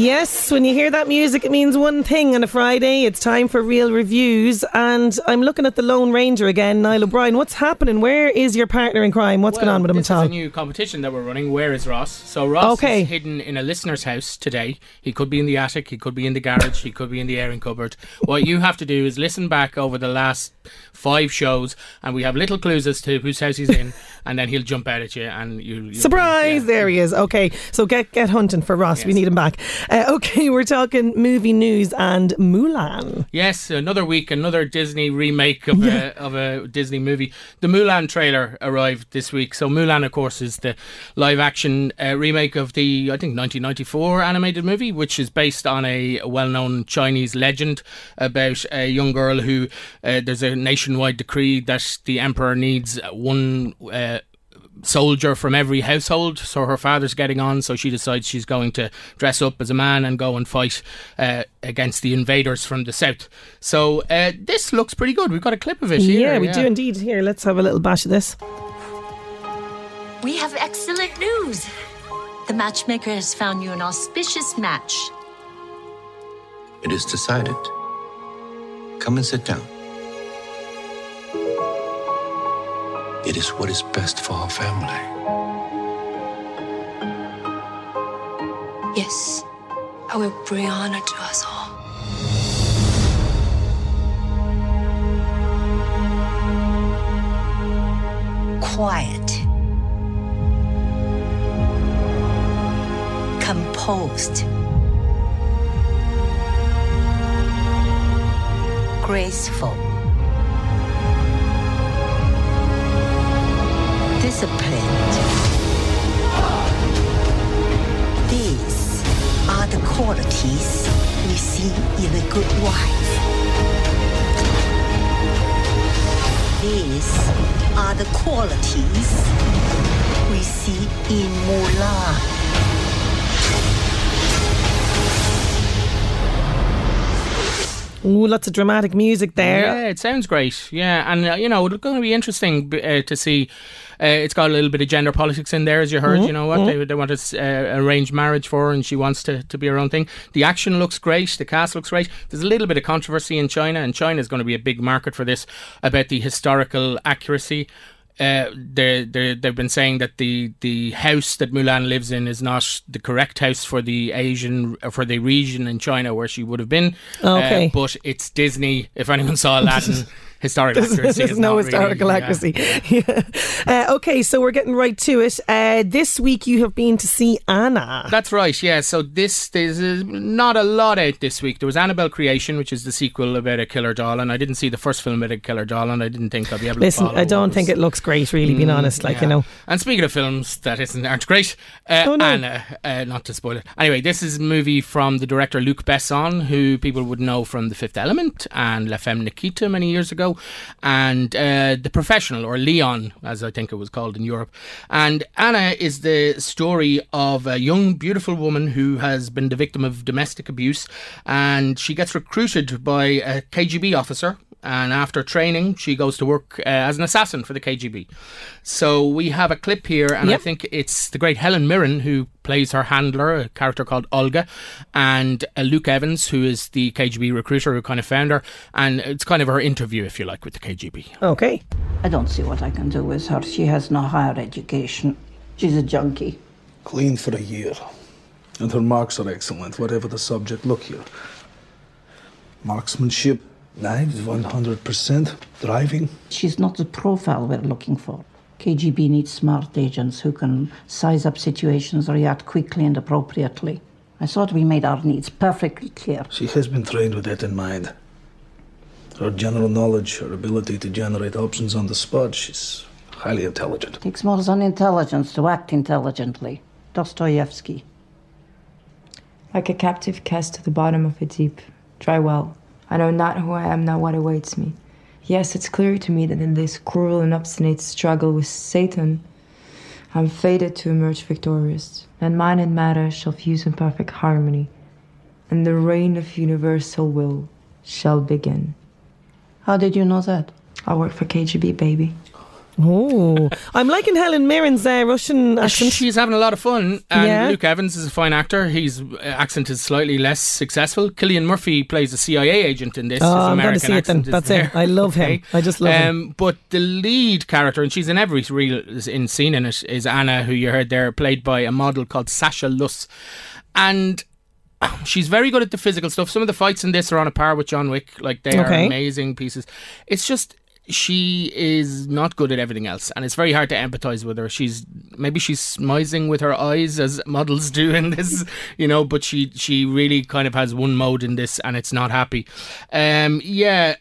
Yes, when you hear that music, it means one thing on a Friday. It's time for real reviews. And I'm looking at the Lone Ranger again, Niall O'Brien. What's happening? Where is your partner in crime? What's well, going on with him this at all? is a new competition that we're running. Where is Ross? So Ross Okay. is hidden in a listener's house today. He could be in the attic, he could be in the garage, he could be in the airing cupboard. What you have to do is listen back over the last five shows, and we have little clues as to whose house he's in, and then he'll jump out at you, and you you'll- Surprise! yeah. There he is. Okay, so get get hunting for Ross. We need him back. Uh, okay, we're talking movie news and Mulan. Yes, another week, another Disney remake of, a, of a Disney movie. The Mulan trailer arrived this week. So, Mulan, of course, is the live action uh, remake of the, I think, 1994 animated movie, which is based on a well known Chinese legend about a young girl who uh, there's a nationwide decree that the emperor needs one. Uh, soldier from every household. So her father's getting on, so she decides she's going to dress up as a man and go and fight uh, against the invaders from the south. So uh, this looks pretty good. We've got a clip of it here. yeah, we do indeed. Here, let's have a little bash of this. We have excellent news. The matchmaker has found you an auspicious match. It is decided. Come and sit down. It is what is best for our family. Yes, I will bring honor to us all. Quiet. Composed. Graceful. Disciplined. These are the qualities we see in a good wife. These are the qualities we see in Mulan. Ooh, lots of dramatic music there. Yeah, it sounds great. Yeah, and uh, you know, it's going to be interesting uh, to see. Uh, it's got a little bit of gender politics in there, as you heard. You know what they, they want to uh, arrange marriage for, her and she wants to, to be her own thing. The action looks great. The cast looks great. There's a little bit of controversy in China, and China is going to be a big market for this about the historical accuracy. Uh, they they they've been saying that the the house that Mulan lives in is not the correct house for the Asian for the region in China where she would have been. Okay. Uh, but it's Disney. If anyone saw Aladdin, historical accuracy. There's is no not really- historical yeah. accuracy. Yeah. Uh, okay, so we're getting right to it. Uh, this week you have been to see Anna. That's right, yeah. So this there's uh, not a lot out this week. There was Annabelle Creation, which is the sequel about a killer doll, and I didn't see the first film about a killer doll, and I didn't think I'd be able Listen, to. I don't think it looks great, really, being honest. Like, you Mm, know. And speaking of films that isn't aren't great, uh, Oh, no. Anna, uh, not to spoil it. Anyway, this is a movie from the director Luc Besson, who people would know from The Fifth Element and La Femme Nikita many years ago, and uh, The Professional or Leon, as I think it was called in Europe. And Anna is the story of a young, beautiful woman who has been the victim of domestic abuse, and she gets recruited by a KGB officer and after training, she goes to work uh, as an assassin for the KGB. So we have a clip here, and Yep. I think it's the great Helen Mirren who plays her handler, a character called Olga, and uh, Luke Evans, who is the KGB recruiter who kind of found her, and it's kind of her interview, if you like, with the KGB. Okay. I don't see what I can do with her. She has no higher education. She's a junkie. Clean for a year. And her marks are excellent, whatever the subject. Look here. Marksmanship, knives 100%, driving. She's not the profile we're looking for. KGB needs smart agents who can size up situations, react quickly and appropriately. I thought we made our needs perfectly clear. She has been trained with that in mind. Her general knowledge, her ability to generate options on the spot, she's highly intelligent. it Takes more than intelligence to act intelligently. Dostoevsky. Like a captive cast to the bottom of a deep, dry well. I know not who I am, not what awaits me. Yes, it's clear to me that in this cruel and obstinate struggle with Satan, I'm fated to emerge victorious, and mind and matter shall fuse in perfect harmony, and the reign of universal will shall begin. How did you know that? I work for KGB, baby. Oh, I'm liking Helen Mirren's uh, Russian accent. She's having a lot of fun. And Yeah. Luke Evans is a fine actor. His uh, accent is slightly less successful. Cillian Murphy plays a CIA agent in this. Oh, I'm gonna see it then. That's there. it. I love him. Okay. I just love him. um, But the lead character, and she's in every real in scene in it, is Anna, who you heard there, played by a model called Sasha Luss. And she's very good at the physical stuff. Some of the fights in this are on a par with John Wick. Like they Okay. are amazing pieces. It's just she is not good at everything else, and it's very hard to empathize with her. She's maybe she's smizing with her eyes as models do in this, you know. But she she really kind of has one mode in this, and it's not happy. Um, yeah.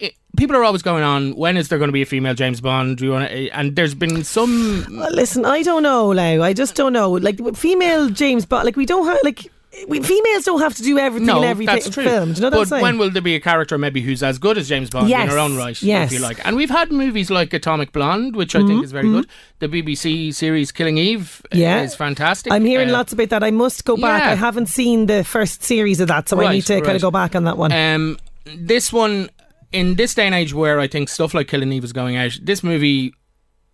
It, people are always going on. When is there going to be a female James Bond? Do you want to? And there's been some Uh, Listen, I don't know, Lau. I just don't know. Like female James Bond, like we don't have like we, females don't have to do everything no, in every that's true. film. Do you know what but I'm saying? when will there be a character maybe who's as good as James Bond in her own right, yes. if you like? And we've had movies like Atomic Blonde, which I Mm-hmm, think is very good. The BBC series Killing Eve uh, Yeah. is fantastic. I'm hearing Uh, lots about that. I must go back. yeah. I haven't seen the first series of that, so I need to kind of go back on that one. Um, this one, in this day and age where I think stuff like Killing Eve is going out, this movie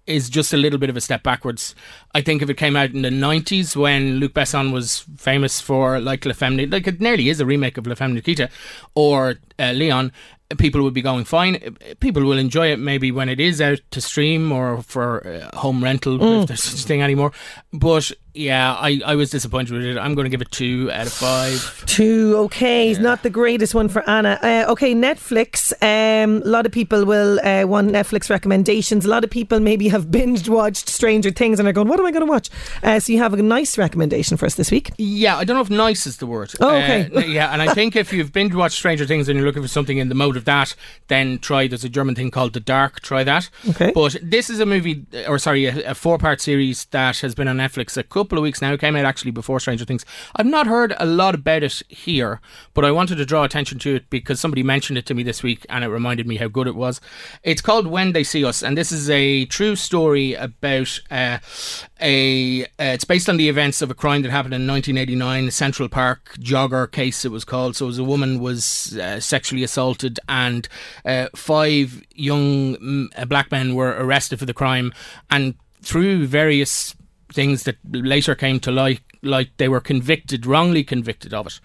is just a little bit of a step backwards. I think if it came out in the 90s when Luc Besson was famous for like La Femme, like it nearly is a remake of La Femme Nikita or uh, Leon, people would be going fine. People will enjoy it maybe when it is out to stream or for uh, home rental Mm. if there's such a thing anymore. But yeah, I, I was disappointed with it. I'm going to give it two out of five. Two, okay, it's not the greatest one for Anna. Uh, okay, Netflix. Um, a lot of people will uh, want Netflix recommendations. A lot of people maybe have binge watched Stranger Things and are going, "What am I going to watch?" Uh, so you have a nice recommendation for us this week. Yeah, I don't know if nice is the word. Oh, okay. Uh, yeah, and I think if you've binge watched Stranger Things and you're looking for something in the mode of that, then try. There's a German thing called The Dark. Try that. Okay. But this is a movie, or sorry, a, a four part series that has been on Netflix a couple of weeks now. It came out actually before Stranger Things. I've not heard a lot about it here, but I wanted to draw attention to it because somebody mentioned it to me this week and it reminded me how good it was. It's called When They See Us, and this is a true story about uh, a. Uh, it's based on the events of a crime that happened in 1989, Central Park jogger case. It was called. So, it was a woman was uh, sexually assaulted, and uh, five young uh, black men were arrested for the crime, and through various things that later came to light like they were convicted wrongly convicted of it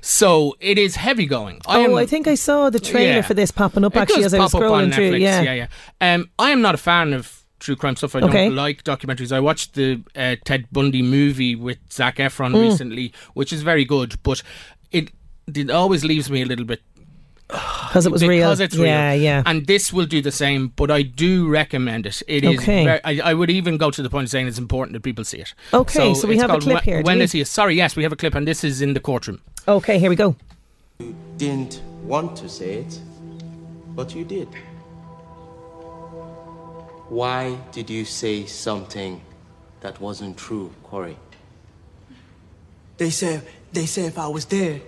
so it is heavy going I oh, am- I think I saw the trailer Yeah. for this popping up actually as I was scrolling through. Netflix, Yeah. yeah, yeah. Um, I am not a fan of true crime stuff. I Okay. don't like documentaries. I watched the uh, Ted Bundy movie with Zac Efron Mm. recently, which is very good, but it it always leaves me a little bit because it was real. because it's real. Yeah, yeah. And this will do the same, but I do recommend it. It is. Okay. Very, I, I would even go to the point of saying it's important that people see it. Okay, so we have a clip here, When is When we? they see us. Sorry, yes, we have a clip, and this is in the courtroom. Okay, here we go. You didn't want to say it, but you did. Why did you say something that wasn't true, Corey? They said they said if I was there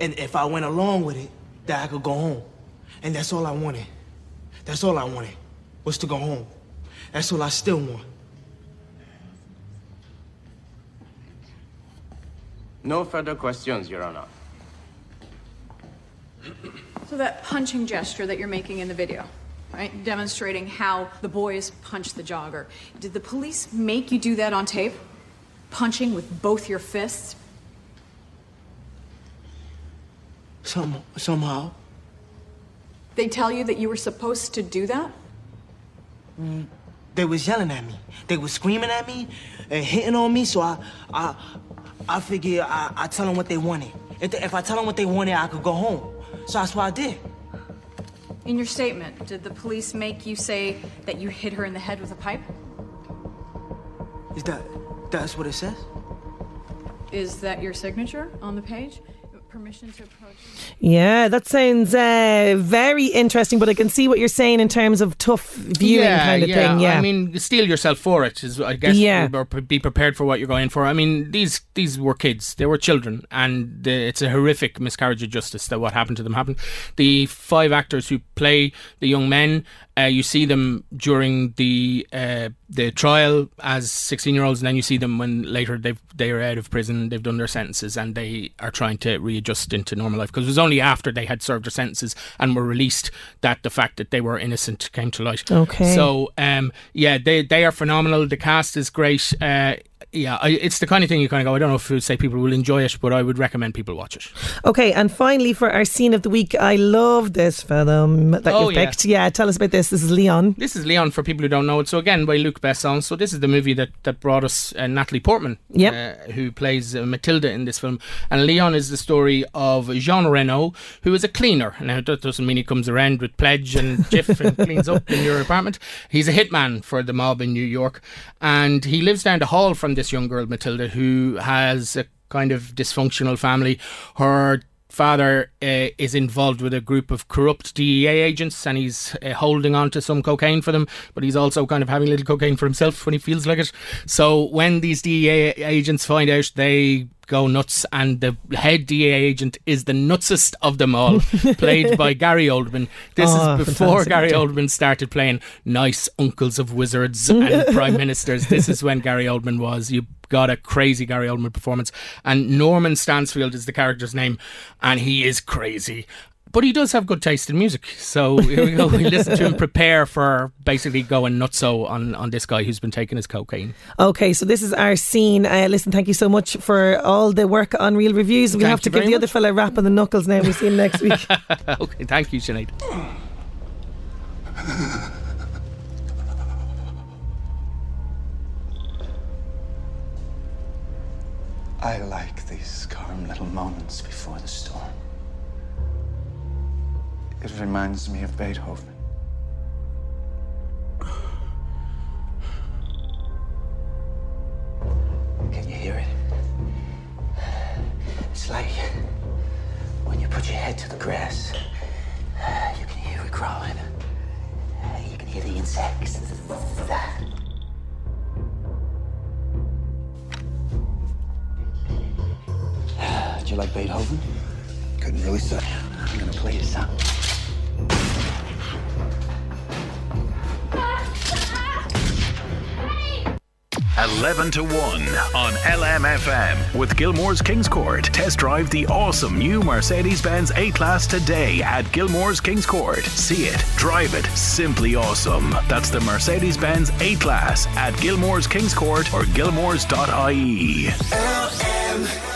and if I went along with it, that I could go home. And that's all I wanted. That's all I wanted was to go home. That's all I still want. No further questions, Your Honor. So that punching gesture that you're making in the video, right? Demonstrating how the boys punch the jogger. Did the police make you do that on tape? Punching with both your fists? Some, somehow. They tell you that you were supposed to do that? Mm, They was yelling at me. They was screaming at me and hitting on me. So I, I, I figured I, I tell them what they wanted. If, they- if I tell them what they wanted, I could go home. So that's what I did. In your statement, did the police make you say that you hit her in the head with a pipe? Is that, that's what it says? Is that your signature on the page? Permission to approach. Yeah, that sounds uh, very interesting, but I can see what you're saying in terms of tough viewing yeah, kind of yeah. thing. Yeah. I mean, steel yourself for it. Is I guess. Yeah. Or be prepared for what you're going for. I mean, these these were kids. They were children, and uh, it's a horrific miscarriage of justice that what happened to them happened. The five actors who play the young men. Uh, you see them during the uh, the trial as 16 year olds, and then you see them when later they've they are out of prison, they've done their sentences, and they are trying to readjust into normal life. Because it was only after they had served their sentences and were released that the fact that they were innocent came to light. Okay. So um, yeah, they they are phenomenal. The cast is great. Uh, yeah, I, it's the kind of thing you kind of go. I don't know if you would say people will enjoy it, but I would recommend people watch it. Okay, and finally for our scene of the week, I love this film that Oh, you've yeah. picked. Yeah, tell us about this. This is Leon. This is Leon for people who don't know it. So again, by Luc Besson. So this is the movie that, that brought us uh, Natalie Portman, Yep. uh, who plays uh, Matilda in this film. And Leon is the story of Jean Reno, who is a cleaner. Now that doesn't mean he comes around with pledge and Jif and cleans up in your apartment. He's a hitman for the mob in New York, and he lives down the hall from this young girl Matilda, who has a kind of dysfunctional family. Her father uh, is involved with a group of corrupt DEA agents and he's uh, holding on to some cocaine for them, but he's also kind of having a little cocaine for himself when he feels like it. So when these DEA agents find out, they go nuts, and the head DA agent is the nutsest of them all, played by Gary Oldman. This Oh, is before Gary. Oldman started playing nice uncles of wizards and prime ministers. This is when Gary Oldman was. You got a crazy Gary Oldman performance. And Norman Stansfield is the character's name, and he is crazy. But he does have good taste in music. So here we go. We listen to him prepare for basically going nutso on, on this guy who's been taking his cocaine. Okay, so this is our scene. Uh, listen, thank you so much for all the work on Real Reviews. We'll Thank have to give very the other fella a rap on the knuckles now. We'll see him next week. okay, thank you, Sinead. I like these calm little moments before the storm. It reminds me of Beethoven. Can you hear it? It's like when you put your head to the grass, you can hear it growing. You can hear the insects. Do you like Beethoven? Couldn't really say. I'm gonna play you something. 11 to 1 on LMFM with Gilmore's Kings Court. Test drive the awesome new Mercedes Benz A Class today at Gilmore's Kings Court. See it, drive it, simply awesome. That's the Mercedes Benz A Class at Gilmore's Kings Court or gilmore's.ie. LM.